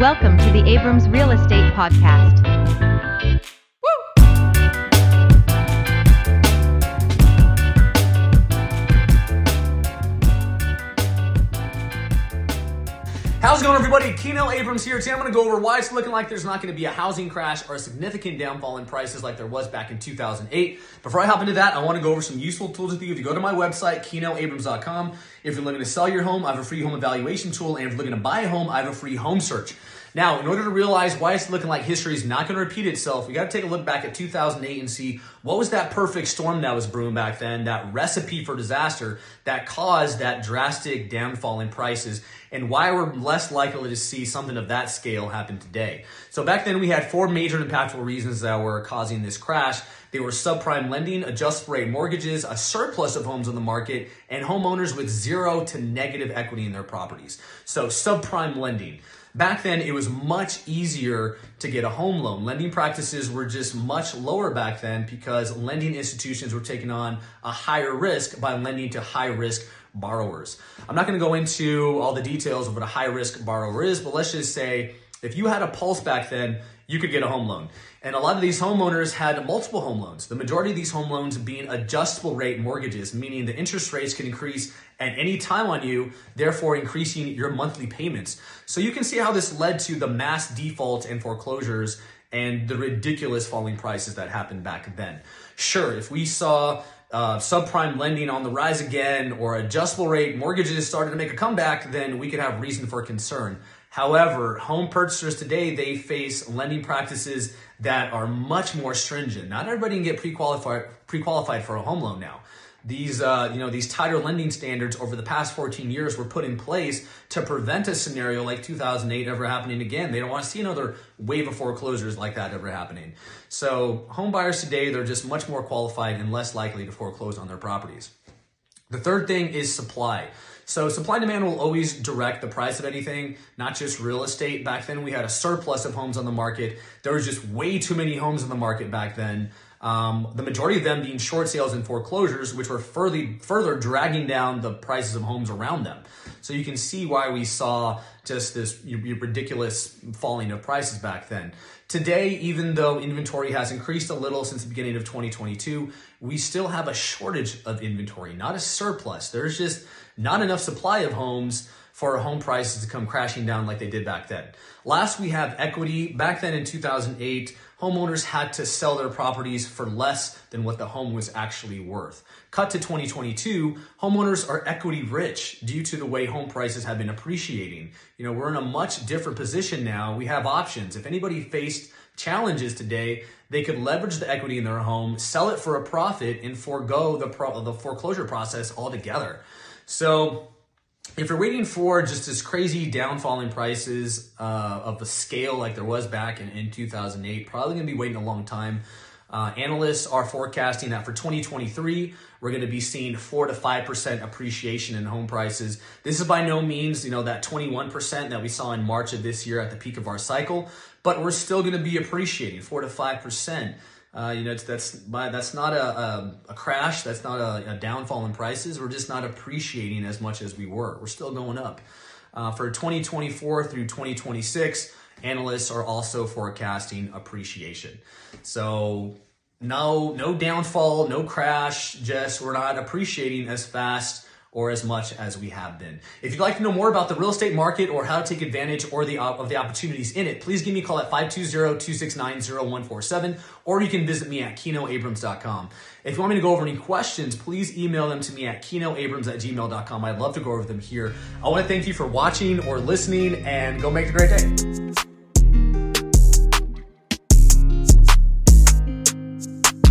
Welcome to the Abrams Real Estate Podcast. Everybody? Keno Abrams here. Today I'm going to go over why it's looking like there's not going to be a housing crash or a significant downfall in prices like there was back in 2008. Before I hop into that, I want to go over some useful tools with you. If you go to my website, KenoAbrams.com, if you're looking to sell your home, I have a free home evaluation tool. And if you're looking to buy a home, I have a free home search. Now, in order to realize why it's looking like history is not going to repeat itself, we got to take a look back at 2008 and see what was that perfect storm that was brewing back then, that recipe for disaster that caused that drastic downfall in prices, and why we're less likely to see something of that scale happen today. So back then we had four major impactful reasons that were causing this crash. They were subprime lending, adjustable rate mortgages, a surplus of homes on the market, and homeowners with zero to negative equity in their properties. So subprime lending. Back then, it was much easier to get a home loan. Lending practices were just much lower back then because lending institutions were taking on a higher risk by lending to high risk borrowers. I'm not going to go into all the details of what a high risk borrower is, but let's just say if you had a pulse back then, you could get a home loan. And a lot of these homeowners had multiple home loans. The majority of these home loans being adjustable rate mortgages, meaning the interest rates can increase at any time on you, therefore increasing your monthly payments. So you can see how this led to the mass defaults and foreclosures and the ridiculous falling prices that happened back then. Sure, if we saw uh, subprime lending on the rise again or adjustable rate mortgages started to make a comeback, then we could have reason for concern. However, home purchasers today, they face lending practices that are much more stringent. Not everybody can get pre-qualified, pre-qualified for a home loan now. These, uh, you know, these tighter lending standards over the past 14 years were put in place to prevent a scenario like 2008 ever happening again. They don't want to see another wave of foreclosures like that ever happening. So home buyers today, they're just much more qualified and less likely to foreclose on their properties. The third thing is supply. So supply and demand will always direct the price of anything, not just real estate. Back then we had a surplus of homes on the market. There was just way too many homes on the market back then. Um, the majority of them being short sales and foreclosures, which were further, further dragging down the prices of homes around them. So you can see why we saw just this ridiculous falling of prices back then. Today, even though inventory has increased a little since the beginning of 2022, we still have a shortage of inventory, not a surplus. There's just not enough supply of homes for home prices to come crashing down like they did back then. Last, we have equity. Back then in 2008, homeowners had to sell their properties for less than what the home was actually worth. Cut to 2022, homeowners are equity rich due to the way home prices have been appreciating. You know, we're in a much different position now. We have options. If anybody faced challenges today, they could leverage the equity in their home, sell it for a profit, and forego the, pro- the foreclosure process altogether. So, if you're waiting for just this crazy downfall in prices uh, of the scale like there was back in, in 2008, probably to be waiting a long time. Uh, analysts are forecasting that for 2023, we're going to be seeing four to five percent appreciation in home prices. This is by no means, you know, that 21 percent that we saw in March of this year at the peak of our cycle, but we're still going to be appreciating four to five percent. Uh, you know, that's that's not a, a, a crash. That's not a, a, downfall in prices. We're just not appreciating as much as we were. We're still going up. Uh, for 2024 through 2026, analysts are also forecasting appreciation. So no no downfall, no crash. Just we're not appreciating as fast or as much as we have been. If you'd like to know more about the real estate market or how to take advantage or the uh, of the opportunities in it, please give me a call at 520-269-0147 or you can visit me at kenoabrams.com. If you want me to go over any questions, please email them to me at kenoabrams at gmail.com. I'd love to go over them here. I want to thank you for watching or listening and go make a great day.